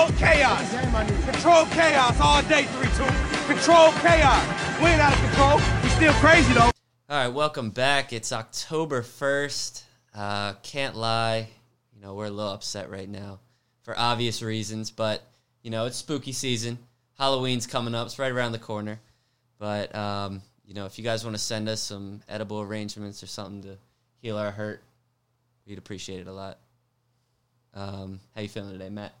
Control chaos. Control chaos all day, 3-2. Control chaos. We ain't out of control. We still crazy, though. All right, welcome back. It's October 1st. Uh, can't lie, you know, we're a little upset right now for obvious reasons, but, you know, it's spooky season. Halloween's coming up, it's right around the corner. But, um, you know, if you guys want to send us some edible arrangements or something to heal our hurt, we'd appreciate it a lot. Um, how you feeling today, Matt?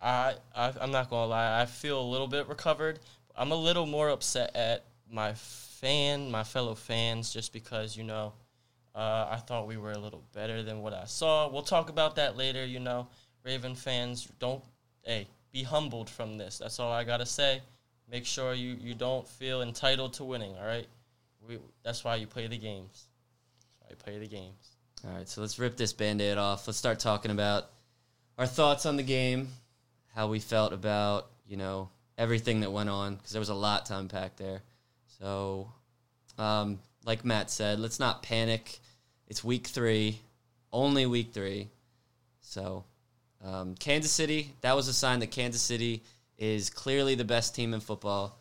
I, I I'm not gonna lie. I feel a little bit recovered. I'm a little more upset at my fan, my fellow fans, just because you know, uh, I thought we were a little better than what I saw. We'll talk about that later. You know, Raven fans, don't hey be humbled from this. That's all I gotta say. Make sure you you don't feel entitled to winning. All right, we that's why you play the games. You play the games. All right, so let's rip this band aid off. Let's start talking about our thoughts on the game, how we felt about, you know, everything that went on, because there was a lot to unpack there. So, um, like Matt said, let's not panic. It's week three, only week three. So, um, Kansas City, that was a sign that Kansas City is clearly the best team in football.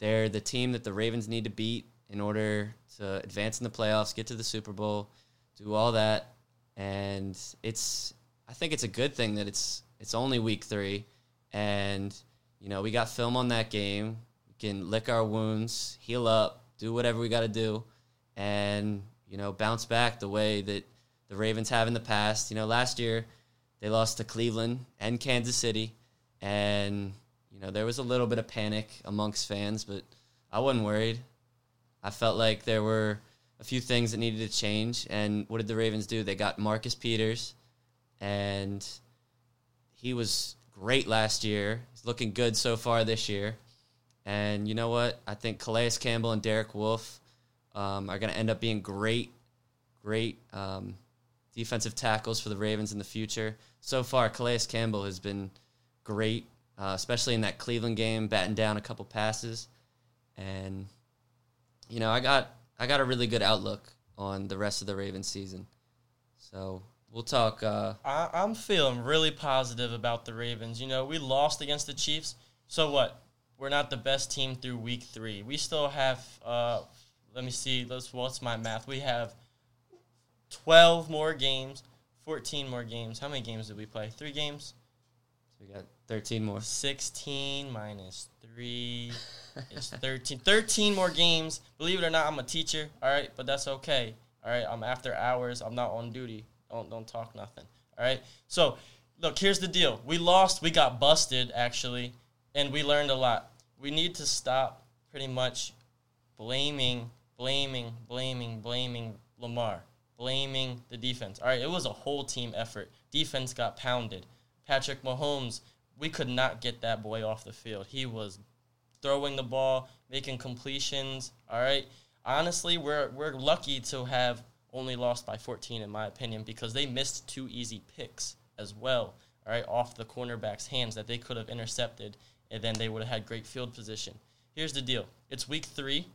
They're the team that the Ravens need to beat in order to advance in the playoffs, get to the Super Bowl do all that, and it's I think it's a good thing that it's it's only week three, and you know we got film on that game. We can lick our wounds, heal up, do whatever we got to do, and you know bounce back the way that the Ravens have in the past. You know, last year they lost to Cleveland and Kansas City, and you know there was a little bit of panic amongst fans, but I wasn't worried. I felt like there were a few things that needed to change. And what did the Ravens do? They got Marcus Peters, and he was great last year. He's looking good so far this year. And you know what? I think Calais Campbell and Derek Wolfe um, are going to end up being great, great um, defensive tackles for the Ravens in the future. So far, Calais Campbell has been great, uh, especially in that Cleveland game, batting down a couple passes. And, you know, I got I got a really good outlook on the rest of the Ravens season. So we'll talk. Uh, I, I'm feeling really positive about the Ravens. You know, we lost against the Chiefs. So what? We're not the best team through week three. We still have. Uh, let me see. Let's. What's my math? We have twelve more games, fourteen more games. How many games did we play? Three games. So we got thirteen more. Sixteen minus three. It's 13. 13 more games. Believe it or not, I'm a teacher. All right, but that's okay. All right, I'm after hours. I'm not on duty. Don't don't talk nothing. All right. So, look, here's the deal. We lost. We got busted actually, and we learned a lot. We need to stop pretty much blaming, blaming, blaming, blaming Lamar, blaming the defense. All right, it was a whole team effort. Defense got pounded. Patrick Mahomes, we could not get that boy off the field. He was throwing the ball, making completions. All right. Honestly, we're we're lucky to have only lost by 14 in my opinion because they missed two easy picks as well. All right, off the cornerback's hands that they could have intercepted, and then they would have had great field position. Here's the deal: it's week three.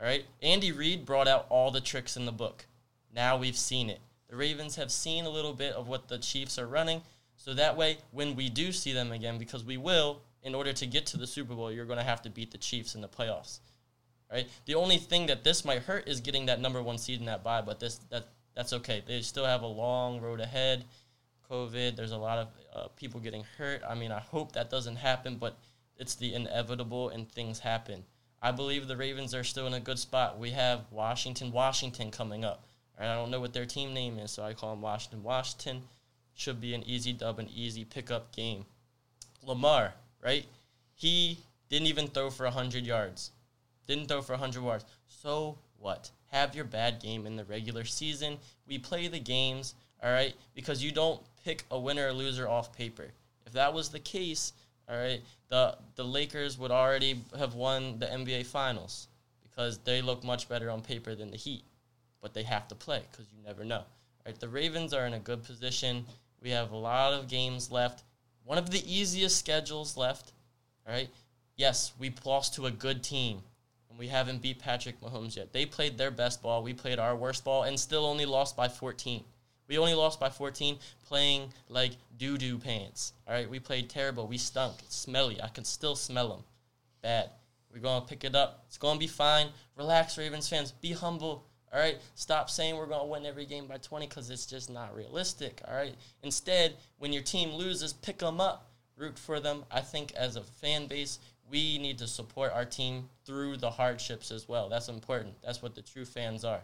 All right, Andy Reid brought out all the tricks in the book. Now we've seen it. The Ravens have seen a little bit of what the Chiefs are running, so that way, when we do see them again, because we will, in order to get to the Super Bowl, you're going to have to beat the Chiefs in the playoffs. Right? The only thing that this might hurt is getting that number one seed in that bye, but this that that's okay. They still have a long road ahead. COVID, there's a lot of uh, people getting hurt. I mean, I hope that doesn't happen, but it's the inevitable and things happen. I believe the Ravens are still in a good spot. We have Washington, Washington coming up. Right? I don't know what their team name is, so I call them Washington, Washington. Should be an easy dub, an easy pickup game. Lamar, right? He didn't even throw for 100 yards. Didn't throw for 100 yards. So what? Have your bad game in the regular season. We play the games, all right? Because you don't pick a winner or loser off paper. If that was the case, all right, the the Lakers would already have won the NBA Finals because they look much better on paper than the Heat. But they have to play because you never know. All right, the Ravens are in a good position. We have a lot of games left one of the easiest schedules left. All right. Yes, we lost to a good team, and we haven't beat Patrick Mahomes yet. They played their best ball. We played our worst ball, and still only lost by 14. We only lost by 14 playing like doo doo pants. All right, we played terrible. We stunk. It's smelly. I can still smell them. Bad. We're going to pick it up. It's going to be fine. Relax, Ravens fans. Be humble. All right, stop saying we're going to win every game by 20 because it's just not realistic. All right, instead, when your team loses, pick them up, root for them. I think as a fan base, we need to support our team through the hardships as well. That's important. That's what the true fans are.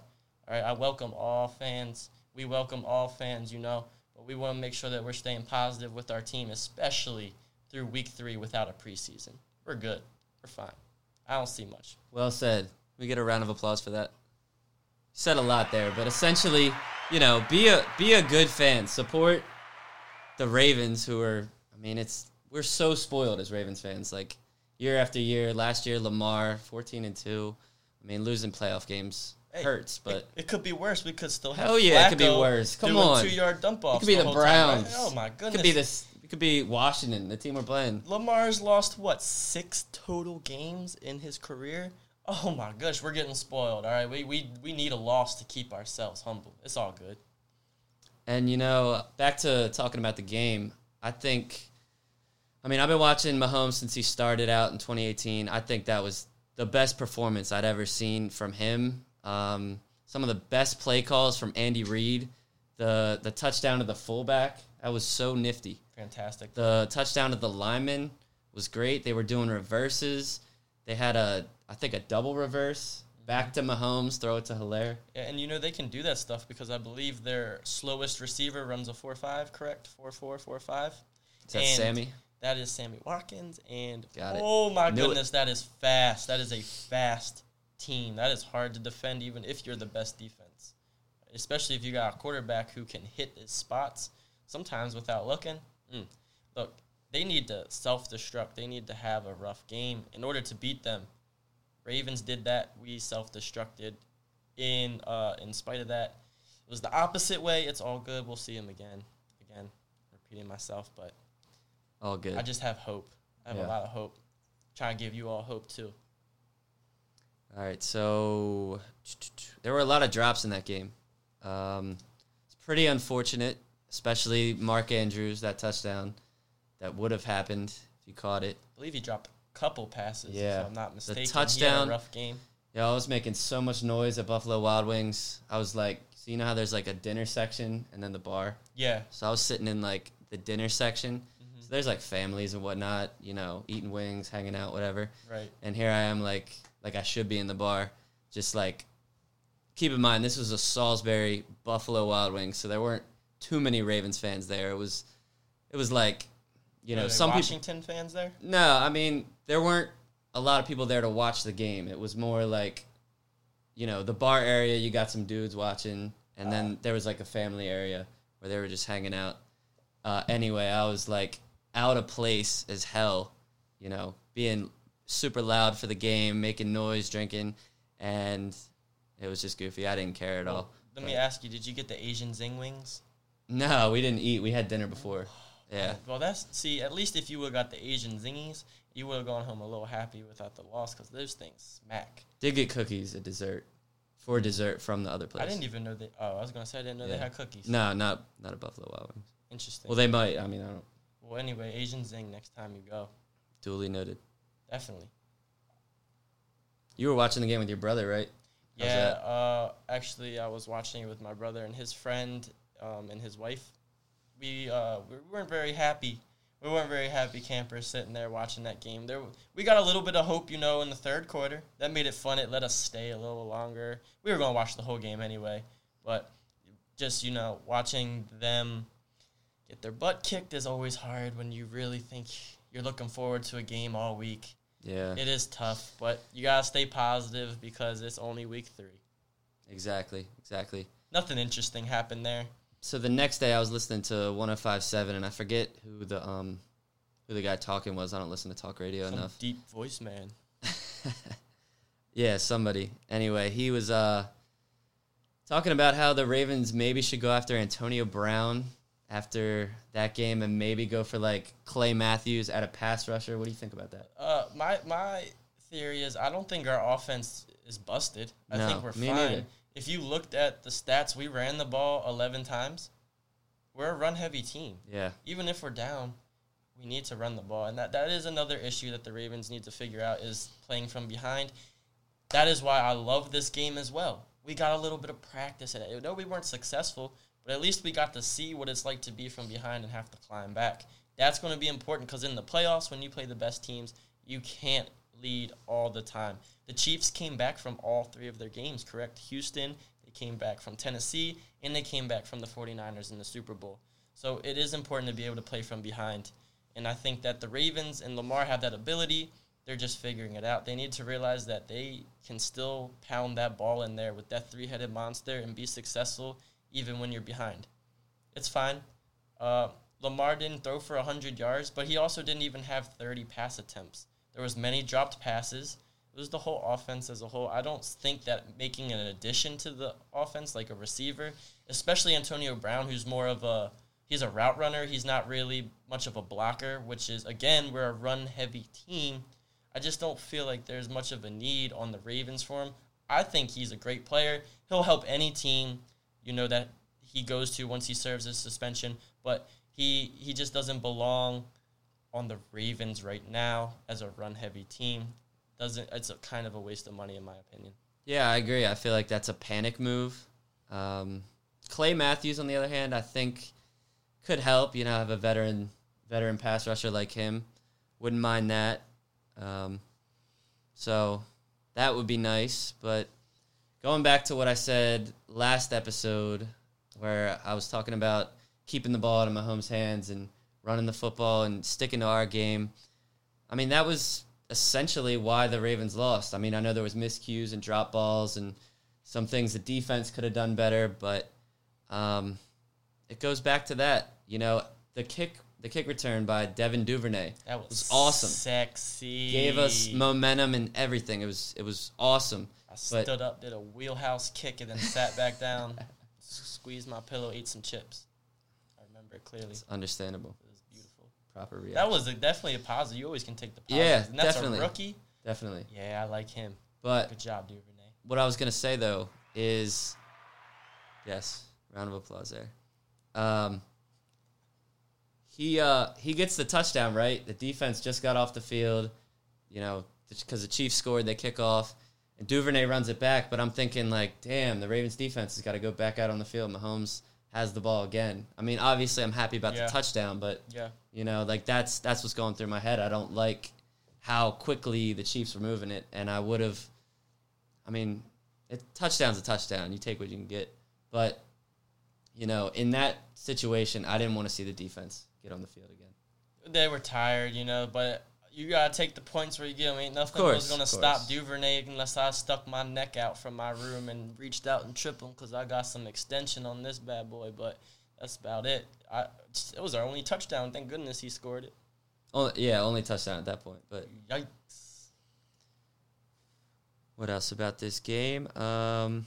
All right, I welcome all fans. We welcome all fans, you know, but we want to make sure that we're staying positive with our team, especially through week three without a preseason. We're good. We're fine. I don't see much. Well said. We get a round of applause for that. Said a lot there, but essentially, you know, be a be a good fan. Support the Ravens, who are. I mean, it's we're so spoiled as Ravens fans. Like year after year. Last year, Lamar, fourteen and two. I mean, losing playoff games Hey, hurts, but it, it could be worse. We could still have. Hell yeah, it could be worse. Come on. two yard dump it could be the, time, right? Browns. Oh my goodness. It could be this. It could be Washington, the team we're playing. Lamar's lost what six total games in his career. Oh my gosh, we're getting spoiled. All right, we we we need a loss to keep ourselves humble. It's all good. And you know, back to talking about the game, I think I mean, I've been watching Mahomes since he started out in 2018. I think that was the best performance I'd ever seen from him. Um, some of the best play calls from Andy Reid. The the touchdown to the fullback, that was so nifty. Fantastic. The touchdown to the lineman was great. They were doing reverses. They had a I think a double reverse. Back to Mahomes, throw it to Helaire. Yeah, and you know they can do that stuff because I believe their slowest receiver runs a four five, correct? Four four four five. Is that And Sammy? That is Sammy Watkins, and Got it. oh my Knew it. goodness, that is fast. That is a fast team. That is hard to defend, even if you're the best defense. Especially if you got a quarterback who can hit his spots sometimes without looking. Mm. Look, they need to self destruct. They need to have a rough game in order to beat them. Ravens did that. We self destructed. In uh, in spite of that, it was the opposite way. It's all good. We'll see him again. Again, repeating myself, but All good. I just have hope. I have Yeah. a lot of hope. Trying to give you all hope too. All right, so there were a lot of drops in that game. Um, it's pretty unfortunate, especially Mark Andrews that touchdown that would have happened if you caught it. I believe he dropped a couple passes. Yeah. I'm not The mistaken. He had touchdown- rough game. Yeah, I was making so much noise at Buffalo Wild Wings. I was like, so you know how there's like a dinner section and then the bar. Yeah, So I was sitting in like the dinner section. There's like families and whatnot, you know, eating wings, hanging out, whatever. right. and here I am like like I should be in the bar. Just like keep in mind this was a Salisbury Buffalo Wild Wings, so there weren't too many Ravens fans there. It was it was like you know some people Washington fans there. No, I mean there weren't a lot of people there to watch the game. It was more like you know, the bar area you got some dudes watching and then there was like a family area where they were just hanging out. Uh, anyway, I was like out of place as hell, you know, being super loud for the game, making noise, drinking, and it was just goofy. I didn't care at all. Let me ask you: Did you get the Asian zing wings? No, we didn't eat. We had dinner before. Yeah. Well, that's see. At least if you would have got the Asian zingies, you would have gone home a little happy without the loss because those things smack. Did get cookies at dessert. For dessert from the other place. I didn't even know that. Oh, I was gonna say I didn't know they had cookies. No, not not a Buffalo Wild Wings. Interesting. Well, they might. I mean, I don't. Well, anyway, Asian zing next time you go, Duly noted. definitely. You were watching the game with your brother, right? How's Yeah, uh, actually, I was watching it with my brother and his friend um, and his wife. We uh, we weren't very happy. We weren't very happy campers sitting there watching that game. There, we got a little bit of hope, you know, in the third quarter. That made it fun. It let us stay a little longer. We were gonna watch the whole game anyway, but just you know, watching them get their butt kicked is always hard when you really think you're looking forward to a game all week. Yeah. It is tough, but you gotta stay positive because it's only week three. Exactly. Exactly. Nothing interesting happened there. So the next day, I was listening to 105.7, and I forget who the um who the guy talking was. I don't listen to talk radio Some enough. deep voice man. Yeah, somebody. Anyway, he was uh talking about how the Ravens maybe should go after Antonio Brown after that game and maybe go for like Clay Matthews at a pass rusher. What do you think about that? Uh, my my theory is I don't think our offense is busted. I No, think we're me fine. neither. if you looked at the stats, we ran the ball 11 times. We're a run heavy team. Yeah. Even if we're down, we need to run the ball. And that, that is another issue that the Ravens need to figure out is playing from behind. That is why I love this game as well. We got a little bit of practice at it. No, we weren't successful, but at least we got to see what it's like to be from behind and have to climb back. That's going to be important because in the playoffs, when you play the best teams, you can't lead all the time. The Chiefs came back from all three of their games, correct? Houston, they came back from Tennessee, and they came back from the 49ers in the Super Bowl. So it is important to be able to play from behind. And I think that the Ravens and Lamar have that ability. They're just figuring it out. They need to realize that they can still pound that ball in there with that three headed monster and be successful even when you're behind. It's fine. Uh, Lamar didn't throw for 100 yards, but he also didn't even have 30 pass attempts. There was many dropped passes. It was the whole offense as a whole. I don't think that making an addition to the offense like a receiver, especially Antonio Brown, who's more of a he's a route runner. He's not really much of a blocker, which is again we're a run heavy team. I just don't feel like there's much of a need on the Ravens for him. I think he's a great player. He'll help any team, you know, that he goes to once he serves his suspension. But he he just doesn't belong on the Ravens right now as a run heavy team. Doesn't it's a kind of a waste of money in my opinion. Yeah, I agree. I feel like that's a panic move. Um, Clay Matthews, on the other hand, I think could help. You know, have a veteran veteran pass rusher like him. Wouldn't mind that. Um, so that would be nice. But going back to what I said last episode, where I was talking about keeping the ball out of Mahomes' hands and running the football and sticking to our game. I mean, that was essentially why the Ravens lost. I mean, I know there was miscues and drop balls and some things the defense could have done better, but um, it goes back to that. You know, the kick the kick return by Devin Duvernay That was, was awesome. Sexy. Gave us momentum and everything. It was it was awesome. I but- stood up, did a wheelhouse kick, and then sat back down, squeezed my pillow, ate some chips. I remember it clearly. It's understandable. It was beautiful. Proper reaction. That was a, definitely a positive. You always can take the positive. Yeah, and that's definitely. a rookie. definitely. Yeah, I like him. But Good job, Duvernay. what I was gonna say though is, yes, round of applause there. Um, he uh, he gets the touchdown right. The defense just got off the field, you know, because the Chiefs scored. They kick off, and Duvernay runs it back. But I'm thinking like, damn, the Ravens defense has got to go back out on the field. Mahomes has the ball again. I mean, obviously, I'm happy about Yeah. the touchdown, but Yeah. you know, like that's that's what's going through my head. I don't like how quickly the Chiefs were moving it, and I would have. I mean, it, touchdown's a touchdown. You take what you can get, but you know, in that situation, I didn't want to see the defense get on the field again. They were tired, you know, but you gotta take the points where you get them. Ain't nothing course, was gonna stop. Duvernay unless I stuck my neck out from my room and reached out and tripped him because I got some extension on this bad boy. But that's about it. I it was our only touchdown. Thank goodness he scored it. Oh yeah, only touchdown at that point. But Yikes! what else about this game? Um,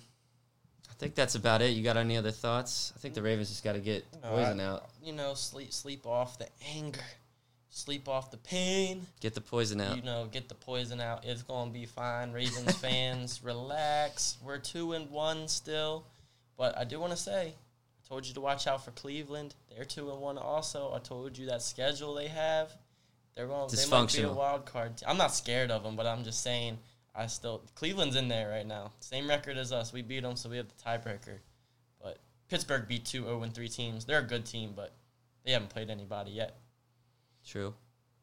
I think that's about it. You got any other thoughts? I think the Ravens just got to get No, poison I- out. You know, sleep sleep off the anger, sleep off the pain. Get the poison out. You know, get the poison out. It's gonna be fine. Ravens fans, relax. We're two and one still, but I do want to say, I told you to watch out for Cleveland. They're two and one also. I told you that schedule they have. They're going. They might be a wild card. team. I'm not scared of them, but I'm just saying. I still Cleveland's in there right now. Same record as us. We beat them, so we have the tiebreaker. But Pittsburgh beat two 0 3 teams. They're a good team, but they haven't played anybody yet. True.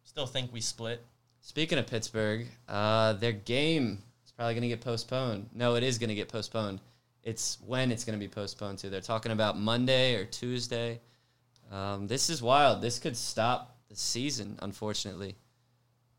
Still think we split. Speaking of Pittsburgh, uh, their game is probably going to get postponed. No, it is going to get postponed. It's when it's going to be postponed to. They're talking about Monday or Tuesday. Um, this is wild. This could stop the season, unfortunately.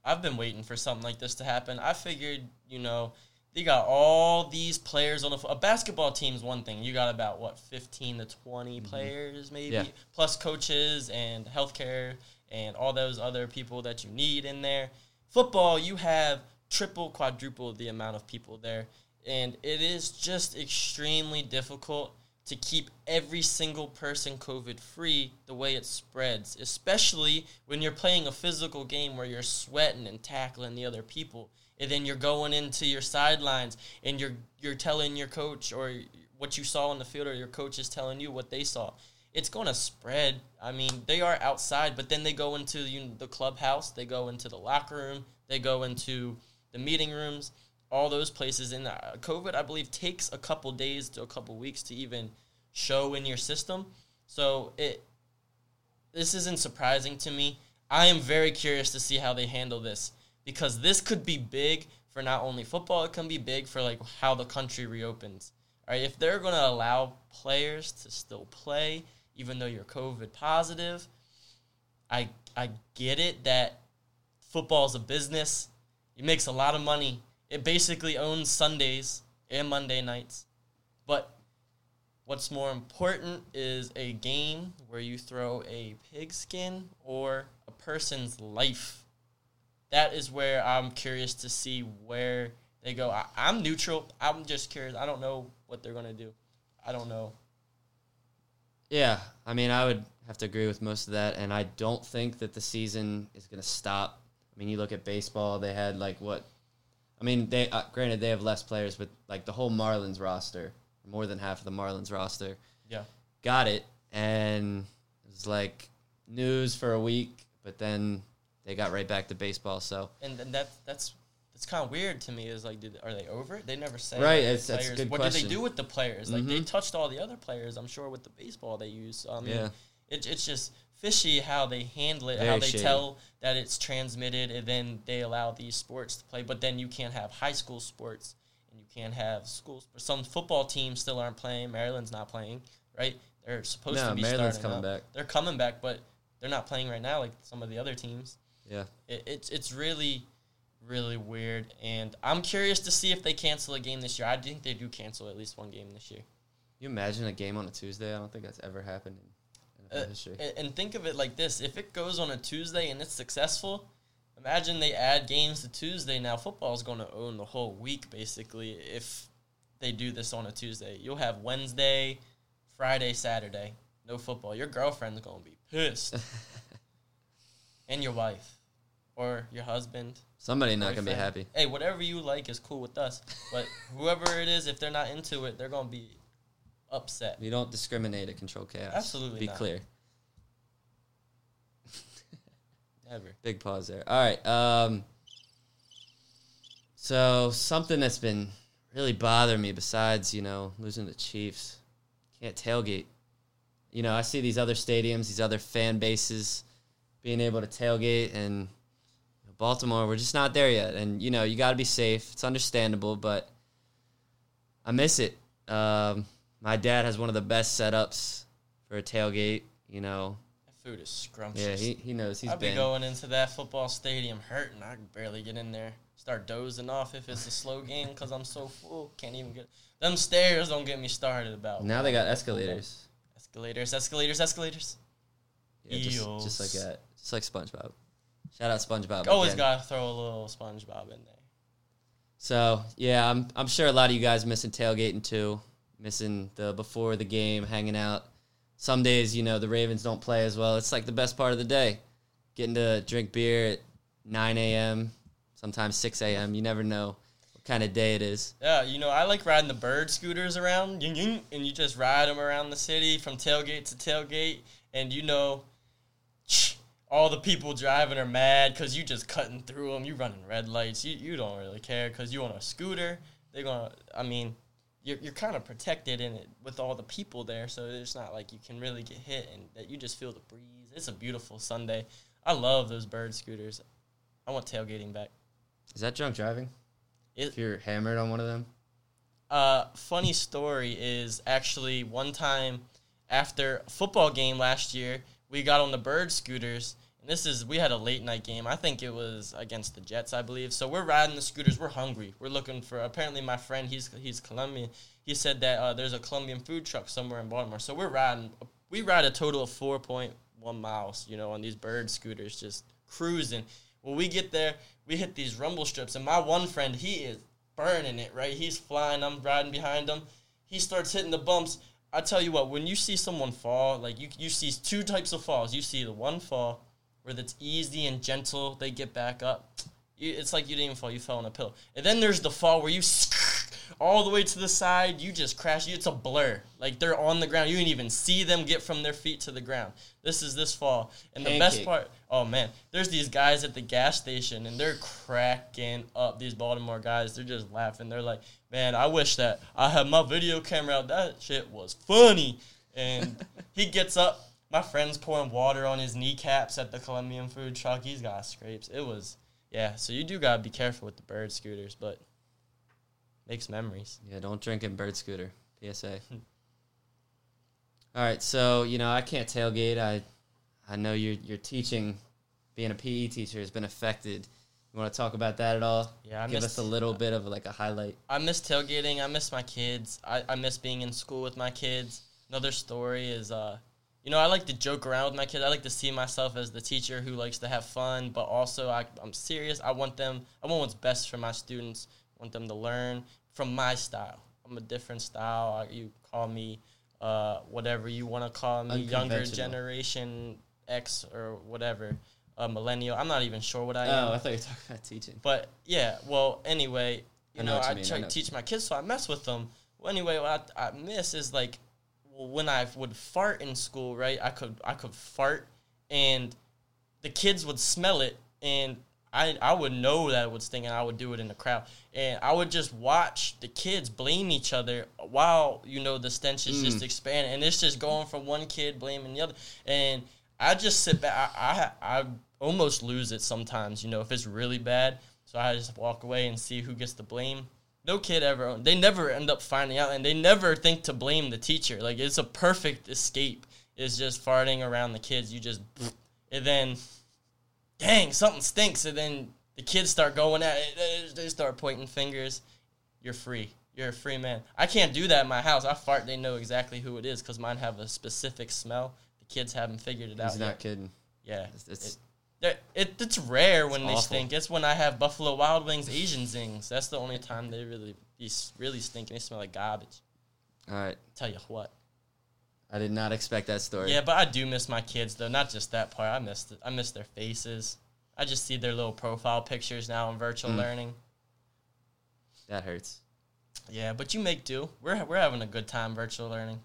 I've been waiting for something like this to happen. I figured, you know, they got all these players on the a basketball team's one thing. You got about what 15 to 20 players maybe, Yeah. plus coaches and healthcare and all those other people that you need in there. Football, you have triple, quadruple the amount of people there, and it is just extremely difficult to keep every single person COVID free the way it spreads, especially when you're playing a physical game where you're sweating and tackling the other people. And then you're going into your sidelines and you're you're telling your coach or what you saw on the field or your coach is telling you what they saw. It's going to spread. I mean, they are outside, but then they go into you know, the clubhouse, they go into the locker room, they go into the meeting rooms all those places. And uh, COVID, I believe, takes a couple days to a couple weeks to even show in your system. So it this isn't surprising to me. I am very curious to see how they handle this because this could be big for not only football, it can be big for like how the country reopens. All right, if they're going to allow players to still play even though you're COVID positive, I I get it that football is a business. It makes a lot of money it basically owns Sundays and Monday nights. But what's more important is a game where you throw a pigskin or a person's life. That is where I'm curious to see where they go. I, am neutral. I'm just curious. I don't know what they're going to do. I don't know. Yeah, I mean, I would have to agree with most of that, and I don't think that the season is going to stop. I mean, you look at baseball; they had like what I mean, they uh, granted they have less players, but like the whole Marlins roster, more than half of the Marlins roster, yeah, got it, and it was like news for a week, but then they got right back to baseball. So and, and that that's that's kind of weird to me. Is like, did, are they over it? They never say. Right, like, that's, a good What question. did they do with the players? Like mm-hmm. they touched all the other players. I'm sure with the baseball they use. So, I mean, yeah. it, it's just fishy how they handle it, Very how they shady. tell that it's transmitted, and then they allow these sports to play. But then you can't have high school sports, and you can't have schools. Some football teams still aren't playing. Maryland's not playing, right? They're supposed no, to be Maryland's coming up. back. They're coming back, but they're not playing right now like some of the other teams. Yeah, it, it's it's really really weird, and I'm curious to see if they cancel a game this year. I think they do cancel at least one game this year. you imagine a game on a Tuesday? I don't think that's ever happened in uh, and think of it like this: if it goes on a Tuesday and it's successful, imagine they add games to Tuesday. Now football is going to own the whole week basically. If they do this on a Tuesday, you'll have Wednesday, Friday, Saturday, no football. Your girlfriend's going to be pissed, and your wife, or your husband. Somebody not gonna be happy. Hey, whatever you like is cool with us. But whoever it is, if they're not into it, they're gonna be upset. We don't discriminate at Control Chaos. Absolutely Be not. clear. Never. Big pause there. All right. Um, so something that's been really bothering me besides, you know, losing the Chiefs, can't tailgate. You know, I see these other stadiums, these other fan bases being able to tailgate and Baltimore, we're just not there yet. And, you know, you got to be safe. It's understandable, but I miss it. Um, my dad has one of the best setups for a tailgate. You know, that food is scrumptious. Yeah, he, he knows. He's I'd been. be going into that football stadium hurting. I can barely get in there. Start dozing off if it's a slow game because I'm so full. Can't even get them stairs. Don't get me started about. Now they got escalators. Escalators, escalators, escalators. Yeah, just, just like that. Just like SpongeBob. Shout out SpongeBob. Always again. gotta throw a little SpongeBob in there. So yeah, I'm I'm sure a lot of you guys missing tailgating too missing the before the game, hanging out. Some days, you know, the Ravens don't play as well. It's like the best part of the day. Getting to drink beer at 9 a.m., sometimes 6 a.m. You never know what kind of day it is. Yeah, you know, I like riding the bird scooters around, and you just ride them around the city from tailgate to tailgate, and you know, all the people driving are mad because you just cutting through them. You running red lights. You you don't really care because you on a scooter. They're gonna. I mean, you're, you're kind of protected in it with all the people there, so it's not like you can really get hit and that you just feel the breeze. It's a beautiful Sunday. I love those bird scooters. I want tailgating back. Is that drunk driving? It, if you're hammered on one of them? Uh, funny story is actually one time after a football game last year, we got on the bird scooters this is we had a late night game. I think it was against the Jets, I believe. So we're riding the scooters. We're hungry. We're looking for. Apparently, my friend, he's he's Colombian. He said that uh, there's a Colombian food truck somewhere in Baltimore. So we're riding. We ride a total of four point one miles. You know, on these bird scooters, just cruising. When we get there, we hit these rumble strips, and my one friend, he is burning it. Right, he's flying. I'm riding behind him. He starts hitting the bumps. I tell you what, when you see someone fall, like you you see two types of falls. You see the one fall where it's easy and gentle, they get back up. It's like you didn't even fall, you fell on a pillow. And then there's the fall where you all the way to the side, you just crash. It's a blur. Like they're on the ground. You didn't even see them get from their feet to the ground. This is this fall. And the best part, oh man, there's these guys at the gas station and they're cracking up. These Baltimore guys, they're just laughing. They're like, man, I wish that I had my video camera out. That shit was funny. And he gets up. My friend's pouring water on his kneecaps at the Colombian food truck. He's got scrapes. It was, yeah. So you do gotta be careful with the bird scooters, but makes memories. Yeah, don't drink in bird scooter. PSA. All right, so you know I can't tailgate. I I know you're you're teaching, being a PE teacher has been affected. You want to talk about that at all? Yeah, I give missed- us a little bit of like a highlight. I miss tailgating. I miss my kids. I, I miss being in school with my kids. Another story is, uh, you know, I like to joke around with my kids. I like to see myself as the teacher who likes to have fun, but also I, I'm serious. I want them. I want what's best for my students. I want them to learn from my style. I'm a different style. I, you call me uh, whatever you want to call me, younger generation X or whatever, uh, millennial. I'm not even sure what I am. Oh, I thought you were talking about teaching. But yeah, well, anyway, you I know know, I mean, try to teach my kids, so I mess with them. Well, anyway, what I, I miss is like well, when I would fart in school, right? I could I could fart, and the kids would smell it, and I I would know that it would stink, and I would do it in the crowd, and I would just watch the kids blame each other while you know the stench is just mm. expanding, and it's just going from one kid blaming the other, and I just sit back. I, I I almost lose it sometimes, you know, if it's really bad. So I just walk away and see who gets the blame. No kid ever. They never end up finding out, and they never think to blame the teacher. Like it's a perfect escape. Is just farting around the kids. You just, and then, dang, something stinks, and then the kids start going at it. They start pointing fingers. You're free. You're a free man. I can't do that in my house. I fart. They know exactly who it is because mine have a specific smell. The kids haven't figured it out He's yet. not kidding. Yeah, It's, it's it, it, it's rare when It's they awful. stink. It's when I have Buffalo Wild Wings Asian zings. That's the only time they really be really stink and they smell like garbage. all right. Tell you what. I did not expect that story. Yeah, but I do miss my kids though. Not just that part. I miss it. I miss their faces. I just see their little profile pictures now in virtual Mm. learning. that hurts. Yeah, but you make do. We're we're having a good time virtual learning.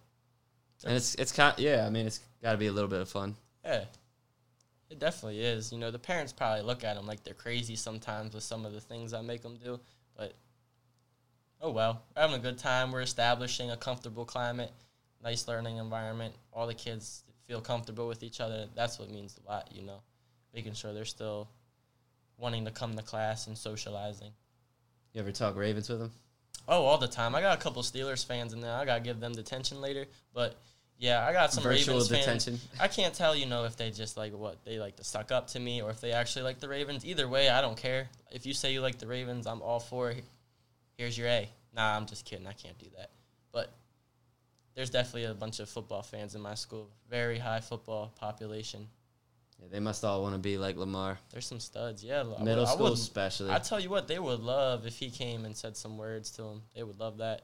And it's it's kind. Yeah, I mean it's got to be a little bit of fun. Yeah. It definitely is. You know, the parents probably look at them like they're crazy sometimes with some of the things I make them do, but oh well. We're having a good time. We're establishing a comfortable climate, nice learning environment. All the kids feel comfortable with each other. That's what means a lot, you know. Making sure they're still wanting to come to class and socializing. You ever talk Ravens with them? Oh, all the time. I got a couple Steelers fans in there. I gotta give them detention later, but yeah, I got some Virtual Ravens fans. I can't tell you know if they just like what they like to suck up to me or if they actually like the Ravens. Either way, I don't care. If you say you like the Ravens, I'm all for it. Here's your A. Nah, I'm just kidding. I can't do that. But there's definitely a bunch of football fans in my school. Very high football population. Yeah, they must all want to be like Lamar. There's some studs. Yeah, I Middle would- I school, would- especially. I tell you what, they would love if he came and said some words to them. They would love that.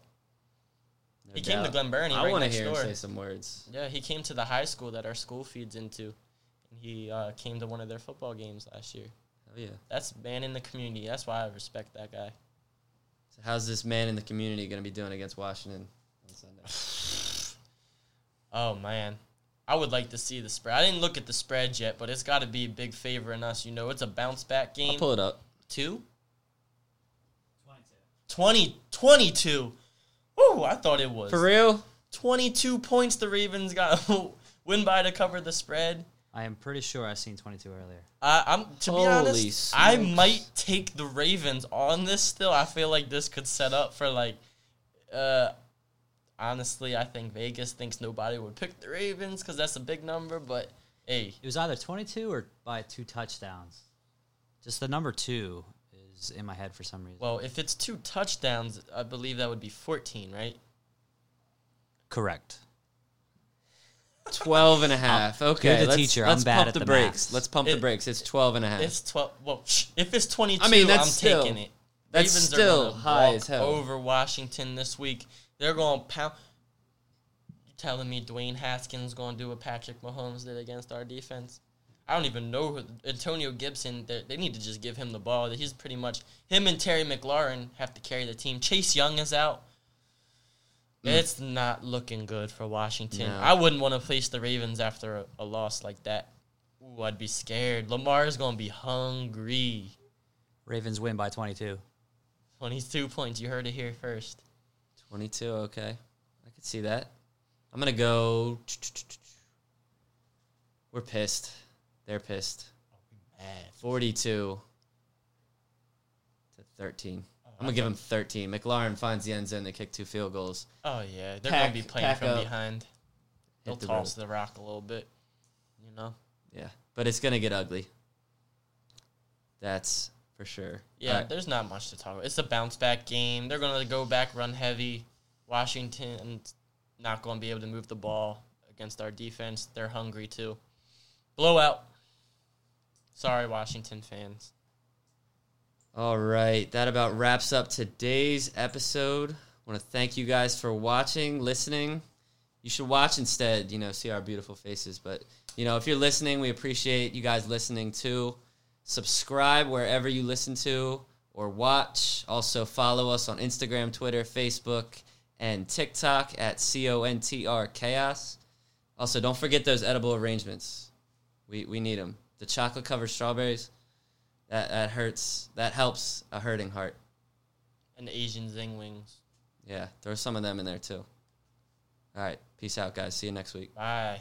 No he came to doubt. Glen Burnie I right want to hear door. him say some words. Yeah, he came to the high school that our school feeds into, and he uh, came to one of their football games last year. Oh yeah. That's man in the community. That's why I respect that guy. So how's this man in the community going to be doing against Washington on Sunday? Oh man, I would like to see the spread. I didn't look at the spread yet, but it's got to be a big favor in us. You know, it's a bounce back I'll game. pull it up. Two. 20, 22. Ooh, I thought it was. For real? 22 points the Ravens got win by to cover the spread. I am pretty sure I seen 22 earlier. I, I'm to be Holy honest, I might take the Ravens on this. Still, I feel like this could set up for like. Uh, honestly, I think Vegas thinks nobody would pick the Ravens because that's a big number. But hey, It was either 22 or by two touchdowns. Just the number two is in my head for some reason. well, if it's two touchdowns, I believe that would be 14, right? Correct. 12 and a half. Okay. You're the let's, teacher. Let's I'm bad pump at the, the brakes. Let's pump the brakes. It's 12 and a half. It's 12. Well, if it's 22, I mean, that's I'm still- taking it. that's Ravens still are high walk as hell. Over Washington this week. They're going to pound. You telling me Dwayne Haskins going to do what Patrick Mahomes did against our defense. I don't even know who Antonio Gibson. They need to just give him the ball. He's pretty much him and Terry McLaurin have to carry the team. Chase Young is out. Mm. It's not looking good for Washington. No. I wouldn't want to face the Ravens after a, a loss like that. Ooh, I'd be scared. Lamar's gonna be hungry. Ravens win by 22. Twenty-two points. You heard it here first. 22, okay. I could see that. I'm going to go. We're pissed. They're pissed. Mad. 42 to 13. I'm going to give them 13. McLaurin finds the end zone. They kick two field goals. Oh yeah, they're gonna be playing from up. behind. They'll the toss the rock a little bit. You know. Yeah. But it's going to get ugly. That's for sure. Yeah, right. there's not much to talk about. It's a bounce back game. They're gonna go back, run heavy. Washington not gonna be able to move the ball against our defense. They're hungry too. Blowout. Sorry, Washington fans. All right, that about wraps up today's episode. I want to thank you guys for watching, listening. You should watch instead, you know, see our beautiful faces. But, you know, if you're listening, we appreciate you guys listening too. Subscribe wherever you listen to or watch. Also, follow us on Instagram, Twitter, Facebook, and TikTok at CONTR Chaos. Also, don't forget those edible arrangements. We, we need them. The chocolate covered strawberries. That that hurts. That helps a hurting heart. And the Asian zing wings. Yeah, throw some of them in there too. All right, peace out, guys. See you next week. Bye.